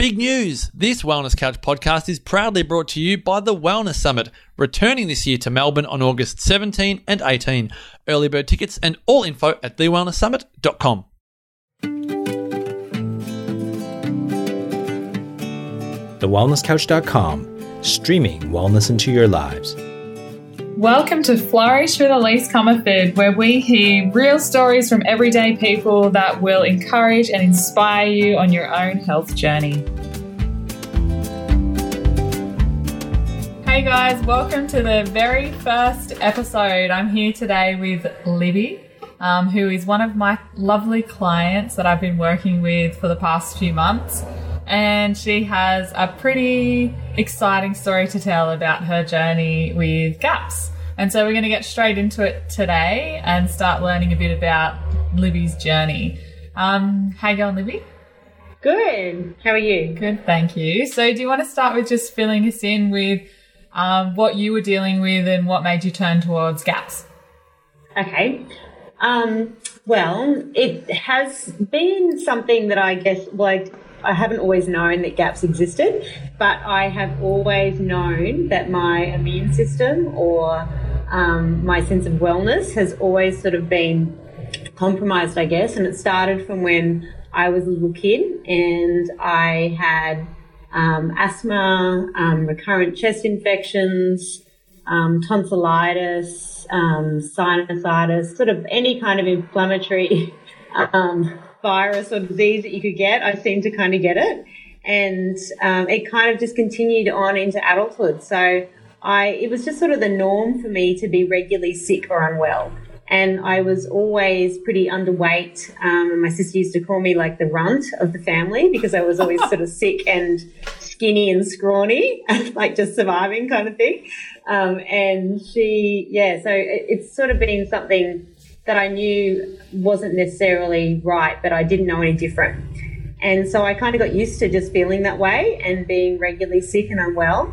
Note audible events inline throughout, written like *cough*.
Big news! This Wellness Couch podcast is proudly brought to you by the Wellness Summit, returning this year to Melbourne on August 17 and 18. Early bird tickets and all info at thewellnesssummit.com. TheWellnessCouch.com, streaming wellness into your lives. Welcome to Flourish with Elyse Comerford, where we hear real stories from everyday people that will encourage and inspire you on your own health journey. Hey guys, welcome to the very first episode. I'm here today with Libby, um, who is one of my lovely clients that I've been working with for the past few months. And she has a pretty exciting story to tell about her journey with GAPS. And so we're going to get straight into it today and start learning a bit about Libby's journey. Um, how you going, Libby? Good. How are you? Good, thank you. So, do you want to start with just filling us in with um, what you were dealing with and what made you turn towards GAPS? Okay. Um, well, it has been something that I guess, like, I haven't always known that gaps existed, but I have always known that my immune system or um, my sense of wellness has always sort of been compromised, I guess. And it started from when I was a little kid and I had um, asthma, um, recurrent chest infections, um, tonsillitis, um, sinusitis, sort of any kind of inflammatory *laughs* um, virus or disease that you could get. I seemed to kind of get it. And um, it kind of just continued on into adulthood. So I, it was just sort of the norm for me to be regularly sick or unwell. And I was always pretty underweight. Um, and my sister used to call me like the runt of the family because I was always sort of *laughs* sick and skinny and scrawny, *laughs* like just surviving kind of thing. Um, and she, yeah, so it, it's sort of been something that I knew wasn't necessarily right, but I didn't know any different. And so I kind of got used to just feeling that way and being regularly sick and unwell.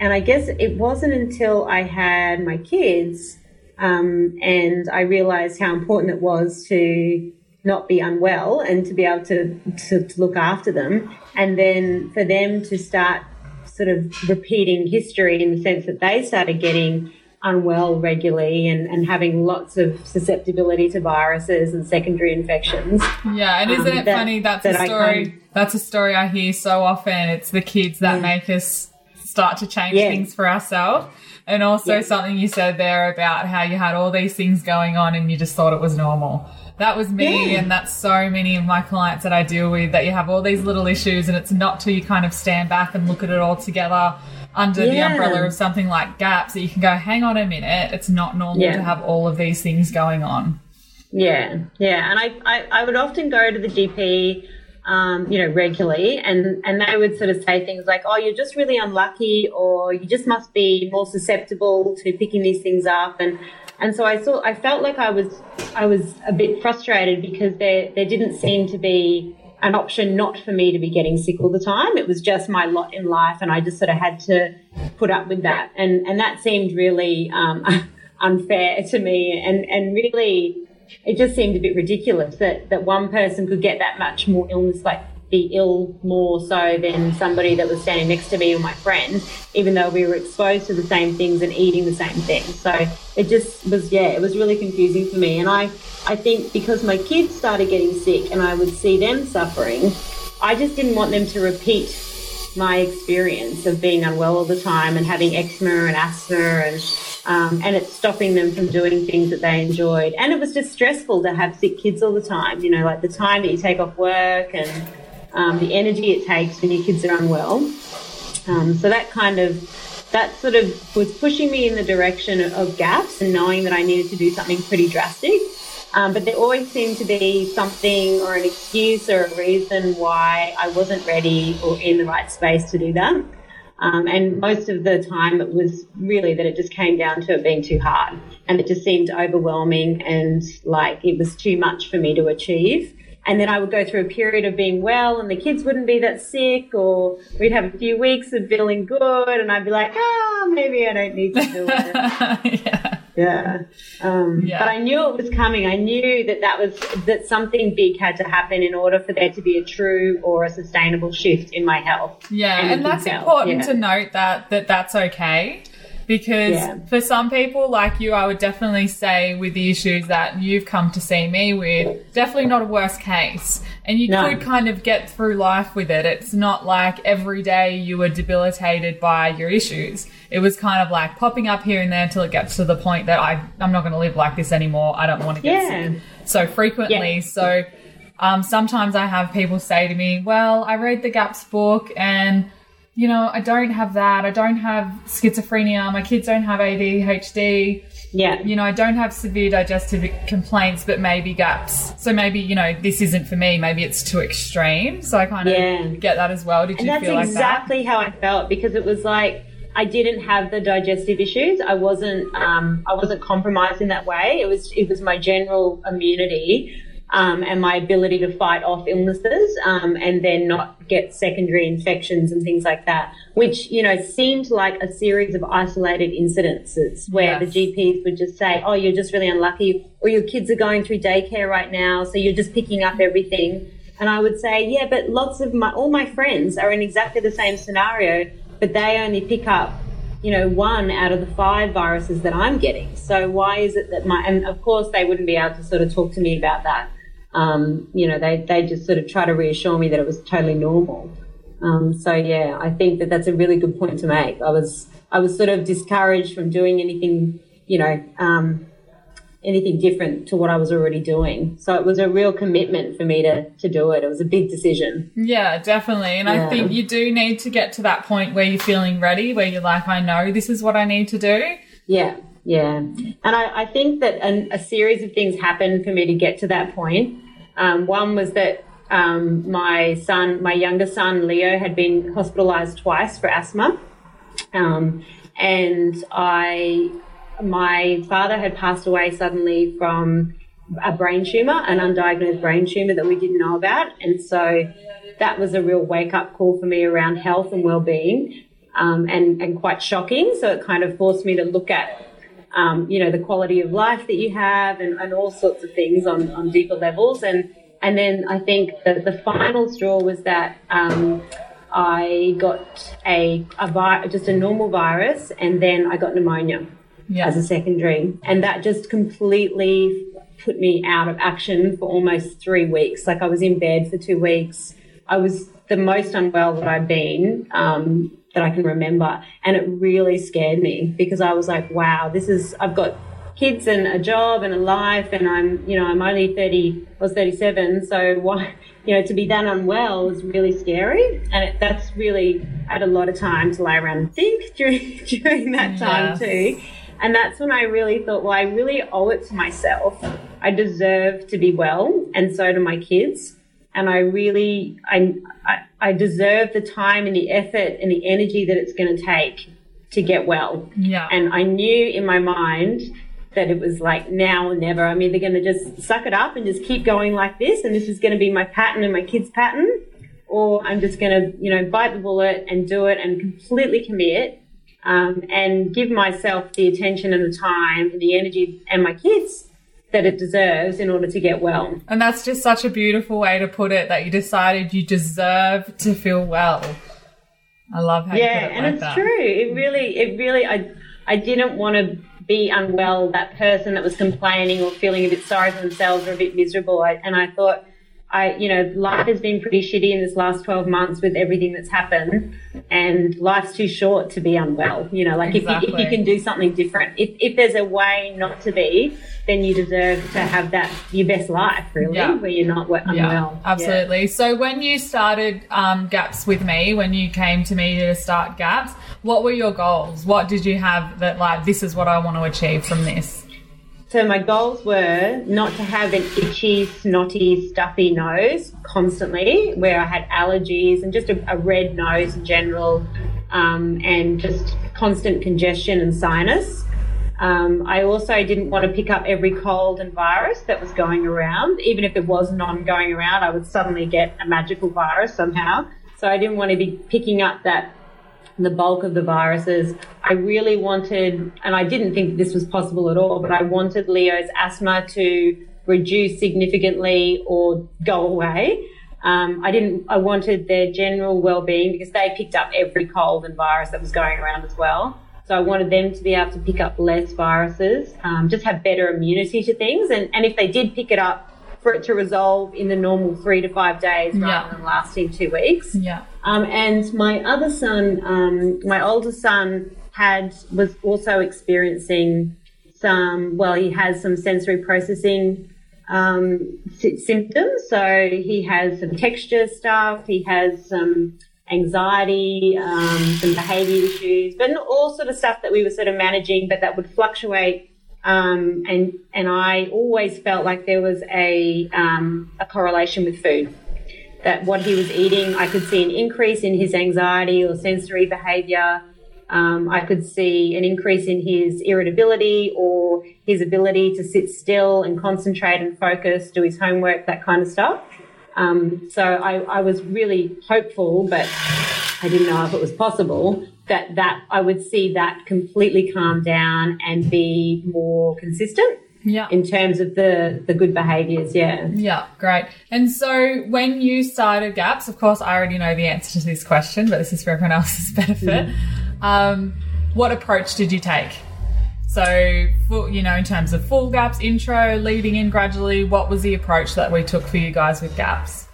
And I guess it wasn't until I had my kids um, and I realized how important it was to not be unwell and to be able to, to, to look after them. And then for them to start sort of repeating history in the sense that they started getting unwell regularly and, and having lots of susceptibility to viruses and secondary infections. Yeah, and isn't um, it that, funny? That's that a story. That's a story I hear so often. It's the kids that yeah. make us start to change yeah. things for ourselves. And also yeah. something you said there about how you had all these things going on and you just thought it was normal. That was me, and that's so many of my clients that I deal with. That you have all these little issues, and it's not till you kind of stand back and look at it all together under yeah. the umbrella of something like gaps that you can go, hang on a minute, it's not normal yeah. to have all of these things going on. Yeah, yeah. And I, I, I would often go to the GP, um, you know, regularly, and, and they would sort of say things like, oh, you're just really unlucky, or you just must be more susceptible to picking these things up. And, and so I thought, I felt like I was, I was a bit frustrated because there, there didn't seem to be an option not for me to be getting sick all the time. It was just my lot in life, and I just sort of had to put up with that. And and that seemed really um, *laughs* unfair to me, and and really it just seemed a bit ridiculous that that one person could get that much more illness, like be ill more so than somebody that was standing next to me or my friend, even though we were exposed to the same things and eating the same things. So it just was, yeah, it was really confusing for me. And I, I think because my kids started getting sick and I would see them suffering, I just didn't want them to repeat my experience of being unwell all the time and having eczema and asthma and um, and it's stopping them from doing things that they enjoyed. And it was just stressful to have sick kids all the time. You know, like the time that you take off work and um, the energy it takes when your kids are unwell. Um, so that kind of that sort of was pushing me in the direction of gaps and knowing that I needed to do something pretty drastic. Um, but there always seemed to be something or an excuse or a reason why I wasn't ready or in the right space to do that. Um, and most of the time it was really that it just came down to it being too hard and it just seemed overwhelming and like it was too much for me to achieve. And then I would go through a period of being well and the kids wouldn't be that sick or we'd have a few weeks of feeling good and I'd be like, oh, maybe I don't need to do it. *laughs* yeah. Yeah. Um, yeah. But I knew it was coming. I knew that that was that something big had to happen in order for there to be a true or a sustainable shift in my health. Yeah, and, and that's important yeah. to note that that that's okay because yeah. for some people like you, I would definitely say with the issues that you've come to see me with, definitely not a worst case. And you no. could kind of get through life with it. It's not like every day you were debilitated by your issues. It was kind of like popping up here and there until it gets to the point that I, I'm not going to live like this anymore. I don't want to get yeah. sick so frequently. Yeah. So um, sometimes I have people say to me, well, I read the GAPS book and you know, I don't have that. I don't have schizophrenia. My kids don't have ADHD. Yeah. You know, I don't have severe digestive complaints, but maybe gaps. So maybe, you know, this isn't for me. Maybe it's too extreme. So I kind of yeah. get that as well. Did and you feel like that? That's exactly how I felt because it was like, I didn't have the digestive issues. I wasn't um, I wasn't compromised in that way. It was it was my general immunity um, and my ability to fight off illnesses um, and then not get secondary infections and things like that, which, you know, seemed like a series of isolated incidences where yes. the GPs would just say, oh, you're just really unlucky, or your kids are going through daycare right now, so you're just picking up everything. And I would say, yeah, but lots of my, all my friends are in exactly the same scenario, but they only pick up you know, one out of the five viruses that I'm getting. So why is it that my, and of course they wouldn't be able to sort of talk to me about that um, you know, they, they just sort of try to reassure me that it was totally normal. Um, so yeah, I think that that's a really good point to make. I was I was sort of discouraged from doing anything, you know, um, anything different to what I was already doing. So it was a real commitment for me to to do it. It was a big decision. Yeah, definitely. And yeah. I think you do need to get to that point where you're feeling ready, where you're like, I know this is what I need to do. Yeah, yeah. And I, I think that an, a series of things happened for me to get to that point. Um, one was that um, my son, my younger son Leo, had been hospitalised twice for asthma, um, and I, my father had passed away suddenly from a brain tumour, an undiagnosed brain tumour that we didn't know about, and so that was a real wake up call for me around health and well being, um, and and quite shocking. So it kind of forced me to look at um, you know, the quality of life that you have and, and all sorts of things on, on deeper levels. And, and then I think the, the final straw was that um, I got a, a vi- just a normal virus and then I got pneumonia yeah. as a secondary. And that just completely put me out of action for almost three weeks. Like I was in bed for two weeks. I was the most unwell that I've been. Um, that I can remember. And it really scared me because I was like, wow, this is, I've got kids and a job and a life and I'm, you know, I'm only 30, I was 37. So why, you know, to be that unwell was really scary. And it, that's really, I had a lot of time to lie around and think *laughs* during, during that time yes. too. And that's when I really thought, well, I really owe it to myself. I deserve to be well, and so do my kids and I really I, I, I deserve the time and the effort and the energy that it's going to take to get well. Yeah. And I knew in my mind that it was like now or never. I'm either going to just suck it up and just keep going like this, and this is going to be my pattern and my kids' pattern, or I'm just going to you know bite the bullet and do it and completely commit. Um, and give myself the attention and the time and the energy and my kids that it deserves in order to get well. And that's just such a beautiful way to put it that you decided you deserve to feel well. I love how yeah, it and like it's that. true. It really, it really, I, I didn't want to be unwell. That person that was complaining or feeling a bit sorry for themselves or a bit miserable. I, and I thought, I, you know, life has been pretty shitty in this last 12 months with everything that's happened and life's too short to be unwell. You know, like exactly. if, you, if you can do something different, if, if there's a way not to be, then you deserve to have that, your best life really, yeah. where you're not unwell. Yeah, absolutely. Yeah. So when you started um, GAPS with me, when you came to me to start GAPS, what were your goals? What did you have that like, this is what I want to achieve from this? So my goals were not to have an itchy, snotty, stuffy nose constantly, where I had allergies and just a, a red nose in general, um, and just constant congestion and sinus. Um, I also didn't want to pick up every cold and virus that was going around. Even if there was none going around, I would suddenly get a magical virus somehow. So I didn't want to be picking up that the bulk of the viruses. I really wanted, and I didn't think this was possible at all, but I wanted Leo's asthma to reduce significantly or go away. Um, I didn't. I wanted their general well-being because they picked up every cold and virus that was going around as well. So I wanted them to be able to pick up less viruses, um, just have better immunity to things, and and if they did pick it up, for it to resolve in the normal three to five days rather yeah. than lasting two weeks. Yeah. Um, and my other son, um, my older son, had was also experiencing some. Well, he has some sensory processing um, symptoms. So he has some texture stuff. He has some anxiety, um, some behaviour issues, but all sort of stuff that we were sort of managing, but that would fluctuate. Um, and and I always felt like there was a um, a correlation with food. That what he was eating, I could see an increase in his anxiety or sensory behaviour. Um, I could see an increase in his irritability or his ability to sit still and concentrate and focus, do his homework, that kind of stuff. Um, so I, I, was really hopeful, but I didn't know if it was possible that that I would see that completely calm down and be more consistent. Yeah. In terms of the the good behaviors, yeah. Yeah, great. And so when you started GAPS, of course I already know the answer to this question, but this is for everyone else's *laughs* benefit. Mm-hmm um, what approach did you take? So, for, you know, in terms of full gaps, intro, leading in gradually, what was the approach that we took for you guys with gaps?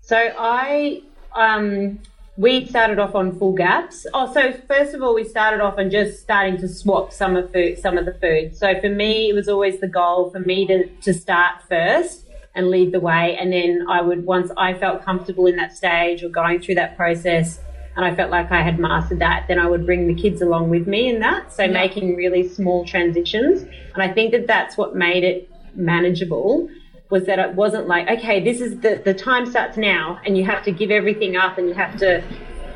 So, I, um, we started off on full gaps. Oh, so first of all, we started off on just starting to swap some of food, some of the food. So for me, it was always the goal for me to, to start first and lead the way. And then I would, once I felt comfortable in that stage or going through that process, and I felt like I had mastered that, then I would bring the kids along with me in that. So yeah. making really small transitions. And I think that that's what made it manageable was that it wasn't like, okay, this is the, the time starts now and you have to give everything up and you have to,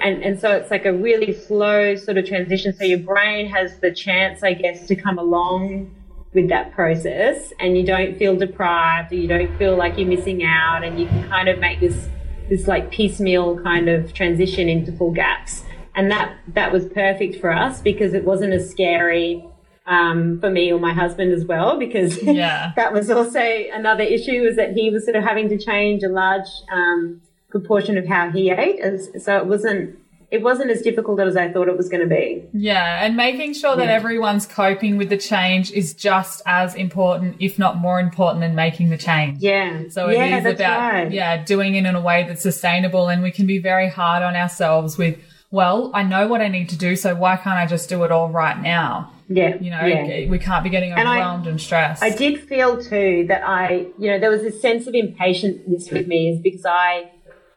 and, and so it's like a really slow sort of transition. So your brain has the chance, I guess, to come along with that process and you don't feel deprived or you don't feel like you're missing out and you can kind of make this this like piecemeal kind of transition into full gaps. And that, that was perfect for us because it wasn't as scary um, for me or my husband as well, because *laughs* yeah. that was also another issue was that he was sort of having to change a large um, proportion of how he ate. As, so it wasn't it wasn't as difficult as I thought it was going to be. Yeah, and making sure that yeah. everyone's coping with the change is just as important, if not more important, than making the change. Yeah. So it yeah, is about right. yeah doing it in a way that's sustainable, and we can be very hard on ourselves with. Well, I know what I need to do, so why can't I just do it all right now? Yeah. You know, yeah. we can't be getting overwhelmed and, I, and stressed. I did feel too that I, you know, there was a sense of impatience with me is because I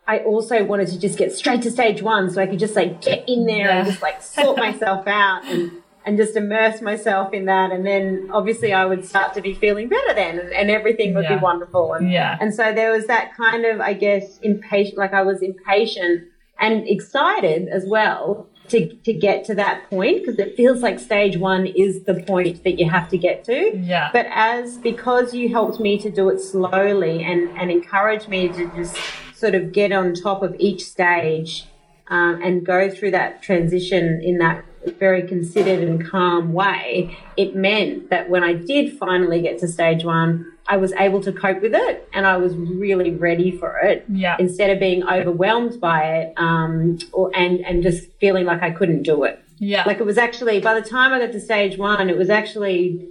I also wanted to just get straight to stage one so I could just like get in there yeah. and just like sort *laughs* myself out and, and just immerse myself in that. And then obviously I would start to be feeling better then and, and everything would yeah. be wonderful. And, yeah. and so there was that kind of, I guess, impatient, like I was impatient and excited as well to, to get to that point because it feels like stage one is the point that you have to get to. Yeah. But as because you helped me to do it slowly and, and encourage me to just sort of get on top of each stage um, and go through that transition in that very considered and calm way, it meant that when I did finally get to stage one, I was able to cope with it and I was really ready for it. Yeah. Instead of being overwhelmed by it um, or, and, and just feeling like I couldn't do it. Yeah. Like it was actually, by the time I got to stage one, it was actually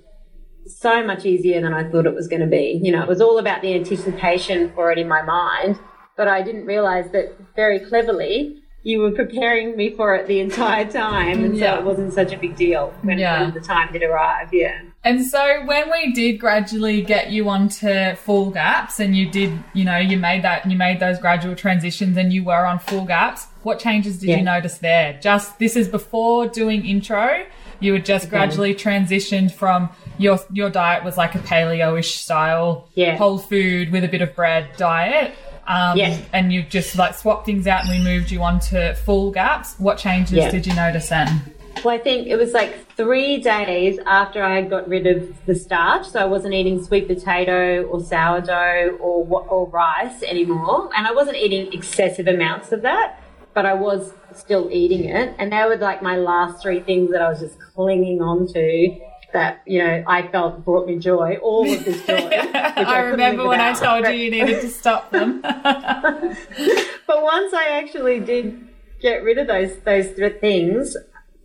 so much easier than I thought it was going to be. You know, it was all about the anticipation for it in my mind but I didn't realize that very cleverly you were preparing me for it the entire time, and yeah. so it wasn't such a big deal when, yeah. when, the time did arrive. Yeah. And so when we did gradually get you onto full gaps, and you did, you know, you made that, you made those gradual transitions, and you were on full gaps. What changes did yeah. you notice there? Just this is before doing intro. You had just gradually transitioned from your your diet was like a paleo-ish style, yeah. whole food with a bit of bread diet um, yeah. and you just like swapped things out and we moved you on to full gaps. What changes yeah. did you notice then? Well, I think it was like three days after I got rid of the starch, so I wasn't eating sweet potato or sourdough or or rice anymore, and I wasn't eating excessive amounts of that. but I was still eating it. And they were like my last three things that I was just clinging on to that, you know, I felt brought me joy, all of this joy. *laughs* I, I remember when I told you you needed to stop them. *laughs* *laughs* but once I actually did get rid of those, those things,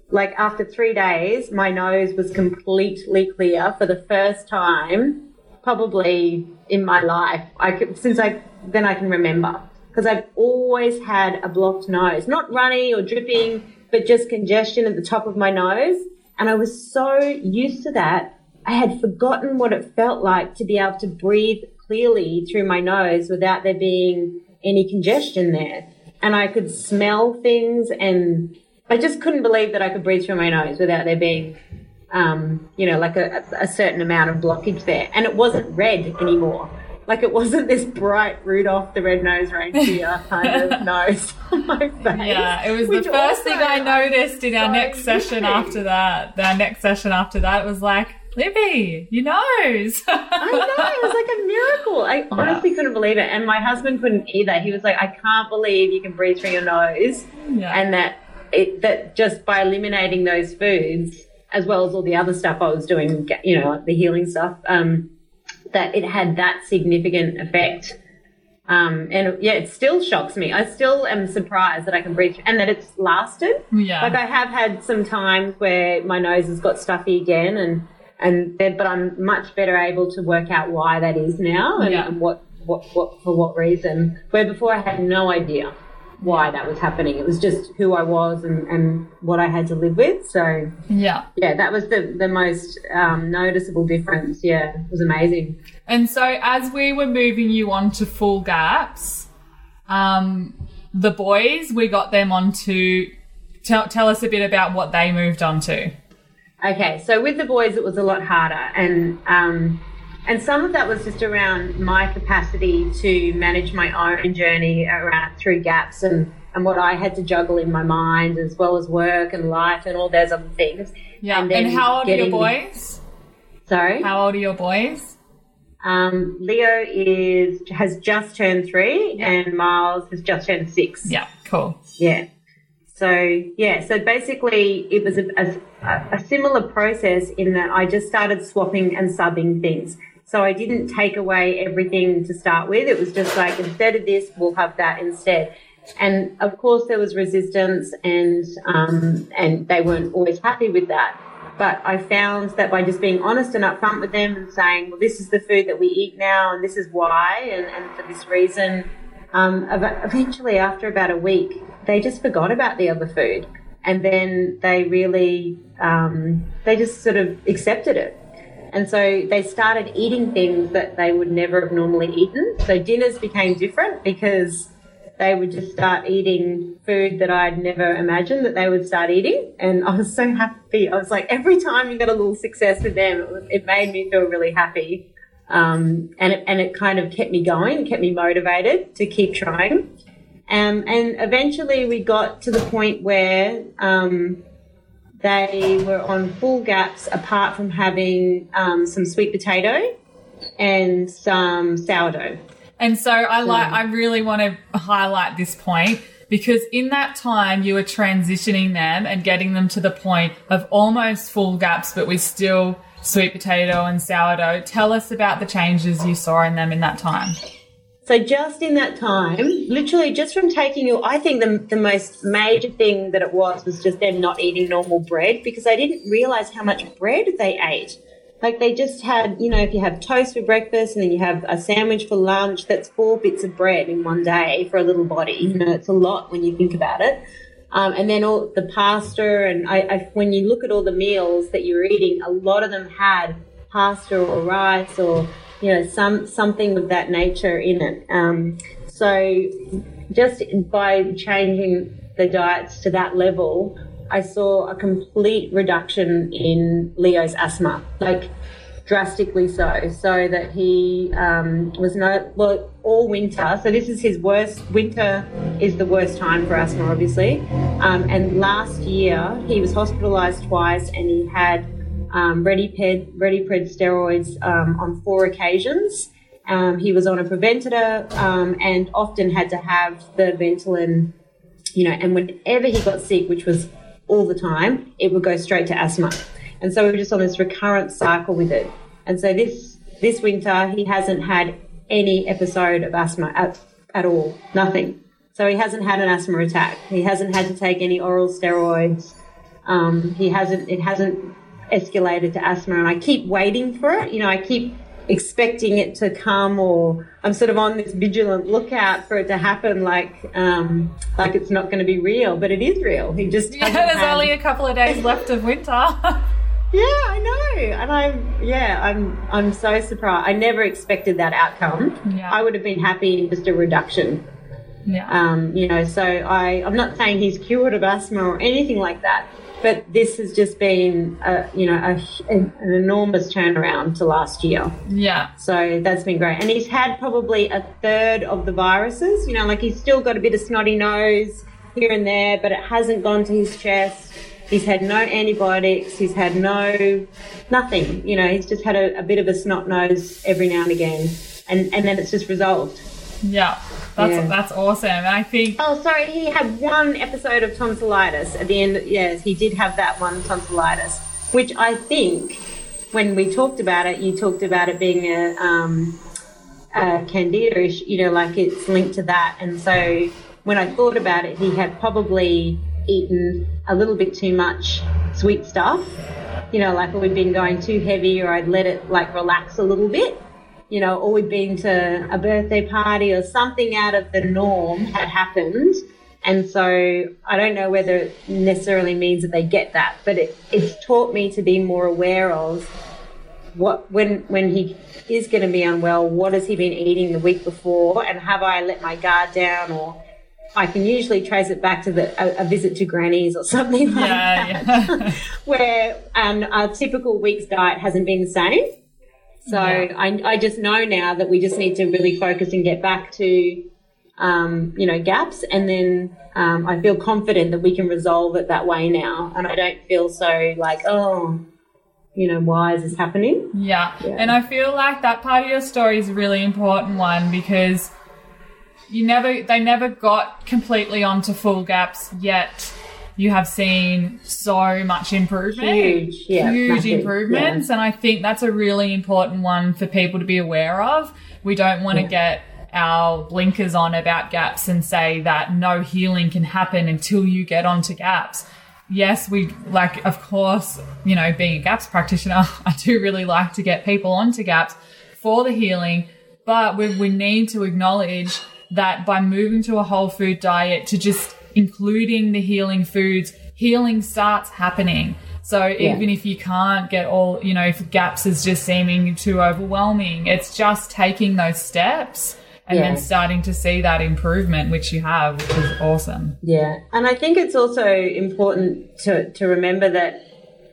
like after three days, my nose was completely clear for the first time, probably in my life. I could, since I, then I can remember because I've always had a blocked nose, not runny or dripping, but just congestion at the top of my nose. And I was so used to that. I had forgotten what it felt like to be able to breathe clearly through my nose without there being any congestion there. And I could smell things and I just couldn't believe that I could breathe through my nose without there being, um, you know, like a, a certain amount of blockage there. And it wasn't red anymore. Like it wasn't this bright Rudolph the Red-Nosed Reindeer *laughs* kind of nose on my face. Yeah, it was the first thing I noticed in our so next session after that. Our next session after that was like, Libby, your nose. *laughs* I know, it was like a miracle. I honestly yeah. couldn't believe it. And my husband couldn't either. He was like, I can't believe you can breathe through your nose. Yeah. And that it, that just by eliminating those foods, as well as all the other stuff I was doing, you know, the healing stuff, um, that it had that significant effect. Um, and yeah, it still shocks me. I still am surprised that I can breathe and that it's lasted. Yeah. Like I have had some times where my nose has got stuffy again and, and but I'm much better able to work out why that is now and, yeah. and what, what, what, for what reason. Where before I had no idea why that was happening. It was just who I was and, and what I had to live with. So yeah, yeah, that was the the most um, noticeable difference. Yeah, it was amazing. And so as we were moving you on to full gaps, um, the boys we got them onto. Tell tell us a bit about what they moved on to. Okay, so with the boys it was a lot harder and. Um, and some of that was just around my capacity to manage my own journey around through gaps and, and what I had to juggle in my mind as well as work and life and all those other things. Yeah. And, and how old are your boys? Sorry? How old are your boys? Um, Leo is has just turned three yeah. and Miles has just turned six. Yeah, cool. Yeah. So yeah, so basically it was a, a, a similar process in that I just started swapping and subbing things. So I didn't take away everything to start with. It was just like, instead of this, we'll have that instead. And of course, there was resistance, and um, and they weren't always happy with that. But I found that by just being honest and upfront with them and saying, well, this is the food that we eat now, and this is why, and, and for this reason, um, eventually, after about a week, they just forgot about the other food, and then they really um, they just sort of accepted it and so they started eating things that they would never have normally eaten. So dinners became different because they would just start eating food that I'd never imagined that they would start eating. And I was so happy. I was like, every time you got a little success with them, it made me feel really happy. Um, and, it, and it kind of kept me going, kept me motivated to keep trying. Um, and eventually we got to the point where um, they were on full gaps apart from having um, some sweet potato and some sourdough. And so I like I really want to highlight this point because in that time you were transitioning them and getting them to the point of almost full gaps but we still sweet potato and sourdough. Tell us about the changes you saw in them in that time. So just in that time, literally just from taking you, I think the, the most major thing that it was was just them not eating normal bread because they didn't realize how much bread they ate. Like they just had, you know, if you have toast for breakfast and then you have a sandwich for lunch, that's four bits of bread in one day for a little body. You know, it's a lot when you think about it. Um, and then all the pasta and I, I, when you look at all the meals that you're eating, a lot of them had pasta or rice or you know, some something of that nature in it. Um, so just by changing the diets to that level, I saw a complete reduction in Leo's asthma, like drastically so, so that he um, was no well all winter. So this is his worst winter is the worst time for asthma, obviously. Um, and last year he was hospitalised twice, and he had um, RediPed, RediPred steroids um, on four occasions. Um, he was on a preventator um, and often had to have the Ventolin you know, and whenever he got sick, which was all the time, it would go straight to asthma. And so we were just on this recurrent cycle with it. And so this this winter, he hasn't had any episode of asthma at, at all, nothing. So he hasn't had an asthma attack. He hasn't had to take any oral steroids. Um, he hasn't. It hasn't escalated to asthma, and I keep waiting for it. You know, I keep expecting it to come, or I'm sort of on this vigilant lookout for it to happen, like um, like it's not going to be real, but it is real. He just yeah. There's had... only a couple of days left of winter. *laughs* Yeah, I know, and I'm yeah, I'm I'm so surprised. I never expected that outcome. Yeah. I would have been happy in just a reduction. Yeah. Um, you know, so I I'm not saying he's cured of asthma or anything like that, but this has just been a you know a, an enormous turnaround to last year. Yeah. So that's been great, and he's had probably a third of the viruses. You know, like he's still got a bit of snotty nose here and there, but it hasn't gone to his chest He's had no antibiotics. He's had no nothing. You know, he's just had a, a bit of a snot nose every now and again, and and then it's just resolved. Yeah. That's yeah. that's awesome. And I think Oh sorry, he had one episode of tonsillitis at the end yes, he did have that one tonsillitis. Which I think when we talked about it, you talked about it being a um a candida you know, like it's linked to that. And so when I thought about it, he had probably eaten a little bit too much sweet stuff. You know, like we'd been going too heavy or I'd let it like relax a little bit. You know, or we'd been to a birthday party or something out of the norm had happened. And so I don't know whether it necessarily means that they get that, but it, it's taught me to be more aware of what when when he is going to be unwell, what has he been eating the week before, and have I let my guard down or I can usually trace it back to the, a, a visit to grannies or something like yeah, that, yeah. *laughs* where um, a typical week's diet hasn't been the same. So yeah. I, I just know now that we just need to really focus and get back to, um, you know, gaps. And then um, I feel confident that we can resolve it that way now. And I don't feel so like, oh, you know, why is this happening? Yeah. yeah. And I feel like that part of your story is a really important one because – you never they never got completely onto full gaps yet you have seen so much improvement. Huge. Yeah, huge massive, improvements. Yeah. and i think that's a really important one for people to be aware of. We don't want to yeah. get our blinkers on about gaps and say that no healing can happen until you get onto gaps. Yes we like of course you know being a gaps practitioner *laughs* i do really like to get people onto gaps for the healing. But we, we need to acknowledge that by moving to a whole food diet to just including the healing foods, healing starts happening. So yeah. even if you can't get all, you know, if gaps is just seeming too overwhelming, it's just taking those steps and yeah. then starting to see that improvement, which you have, which is awesome. Yeah. And I think it's also important to, to remember that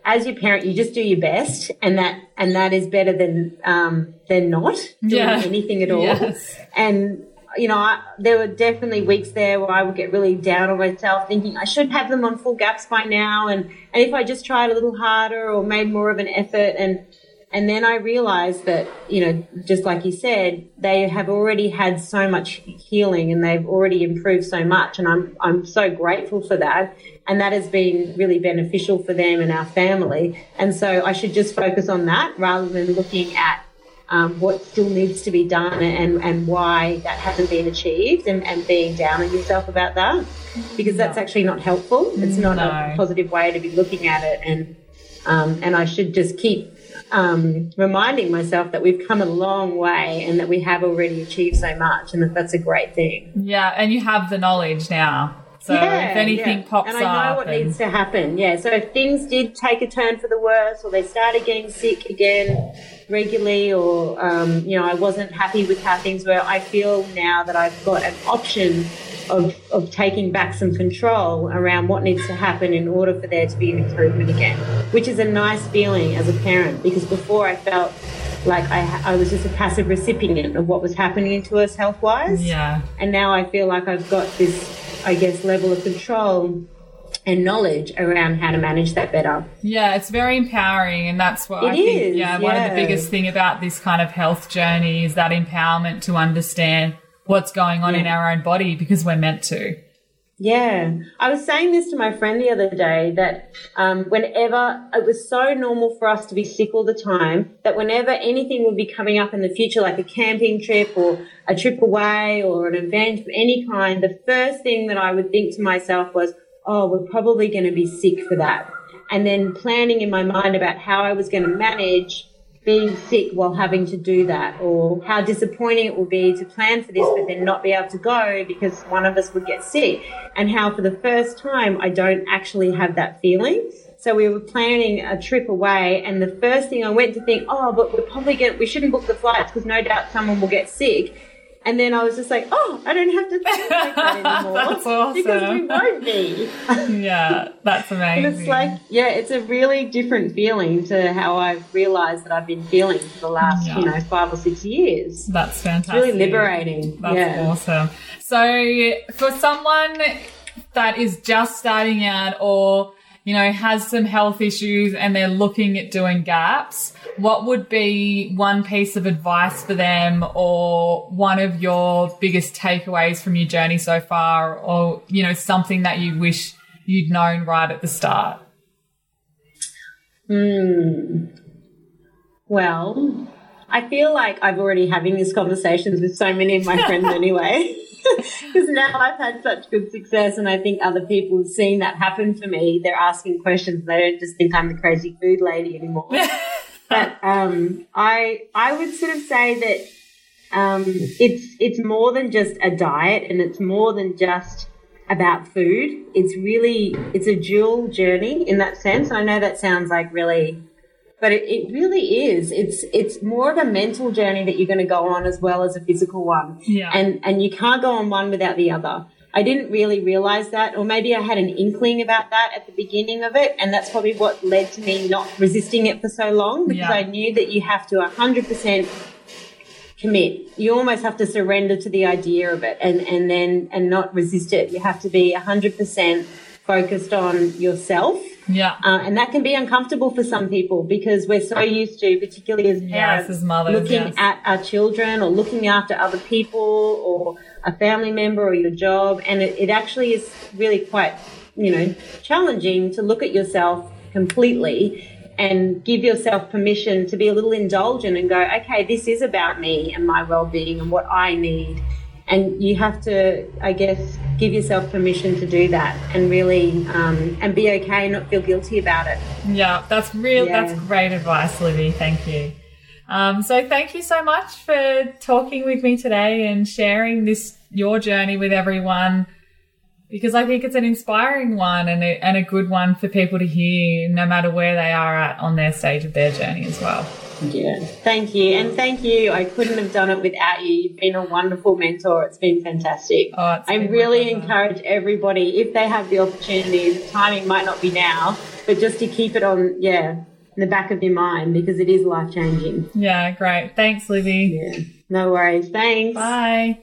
as your parent, you just do your best, and that and that is better than um, than not doing yeah. anything at all. *laughs* Yes. And you know, I, there were definitely weeks there where I would get really down on myself, thinking I should have them on full gaps by now, and and if I just tried a little harder or made more of an effort, and and then I realized that you know, just like you said, they have already had so much healing and they've already improved so much, and I'm I'm so grateful for that, and that has been really beneficial for them and our family, and so I should just focus on that rather than looking at um, what still needs to be done and, and why that hasn't been achieved and, and being down on yourself about that because that's no. actually not helpful. It's not no. a positive way to be looking at it. And, um, and I should just keep um, reminding myself that we've come a long way and that we have already achieved so much and that that's a great thing. Yeah, and you have the knowledge now. So yeah, if anything yeah. pops up. And I know what and... needs to happen. Yeah. So if things did take a turn for the worse or they started getting sick again regularly or, um, you know, I wasn't happy with how things were, I feel now that I've got an option of, of taking back some control around what needs to happen in order for there to be an improvement again, which is a nice feeling as a parent because before I felt like I, I was just a passive recipient of what was happening to us health wise. Yeah. And now I feel like I've got this I guess, level of control and knowledge around how to manage that better. Yeah, it's very empowering, and that's what it I is, think. Yeah, yeah, one of the biggest thing about this kind of health journey is that empowerment to understand what's going on yeah. in our own body because we're meant to. Yeah, I was saying this to my friend the other day that um, whenever it was so normal for us to be sick all the time, that whenever anything would be coming up in the future, like a camping trip or a trip away or an event of any kind, the first thing that I would think to myself was, oh, we're probably going to be sick for that. And then planning in my mind about how I was going to manage being sick while having to do that, or how disappointing it would be to plan for this but then not be able to go because one of us would get sick, and how for the first time I don't actually have that feeling. So we were planning a trip away, and the first thing I went to think, oh, but we're probably get we shouldn't book the flights because no doubt someone will get sick. And then I was just like, oh, I don't have to think like that *laughs* anymore. that's awesome. Because we won't be. yeah, that's *laughs* amazing. And it's like, yeah, it's a really different feeling to how I've realized that I've been feeling for the last, yeah. you know, five or six years. That's fantastic. It's really liberating. That's yeah. awesome. So for someone that is just starting out or you know, has some health issues and they're looking at doing gaps, what would be one piece of advice for them or one of your biggest takeaways from your journey so far or, you know, something that you wish you'd known right at the start? Hmm. Well, I feel like I've already having these conversations with so many of my friends *laughs* anyway. *laughs* Because now I've had such good success, and I think other people have seen that happen for me. They're asking questions; they don't just think I'm the crazy food lady anymore. *laughs* but um, I I would sort of say that um, it's it's more than just a diet, and it's more than just about food. It's really it's a dual journey in that sense. I know that sounds like really but it, it really is. It's it's more of a mental journey that you're going to go on as well as a physical one. Yeah. And and you can't go on one without the other. I didn't really realize that, or maybe I had an inkling about that at the beginning of it, and that's probably what led to me not resisting it for so long because yeah. I knew that you have to 100% commit. You almost have to surrender to the idea of it and, and then and not resist it. You have to be 100% focused on yourself yeah. Uh, and that can be uncomfortable for some people because we're so used to, particularly as parents, yes, as mothers, looking yes. at our children or looking after other people or a family member or your job. And it, it actually is really quite, you know, challenging to look at yourself completely and give yourself permission to be a little indulgent and go, okay, this is about me and my well being and what I need and you have to, I guess, give yourself permission to do that and really um, and be okay and not feel guilty about it. Yeah, that's real. Yeah. That's great advice, Libby. Thank you. Um, so thank you so much for talking with me today and sharing this your journey with everyone because I think it's an inspiring one and a, and a good one for people to hear no matter where they are at on their stage of their journey as well. Yeah, thank you. And thank you. I couldn't have done it without you. You've been a wonderful mentor. It's been fantastic. Oh, I really encourage everybody, if they have the opportunity, the timing might not be now, but just to keep it on, yeah, in the back of your mind because it is life changing. Yeah, great. Thanks, Libby. Yeah, no worries. Thanks. Bye.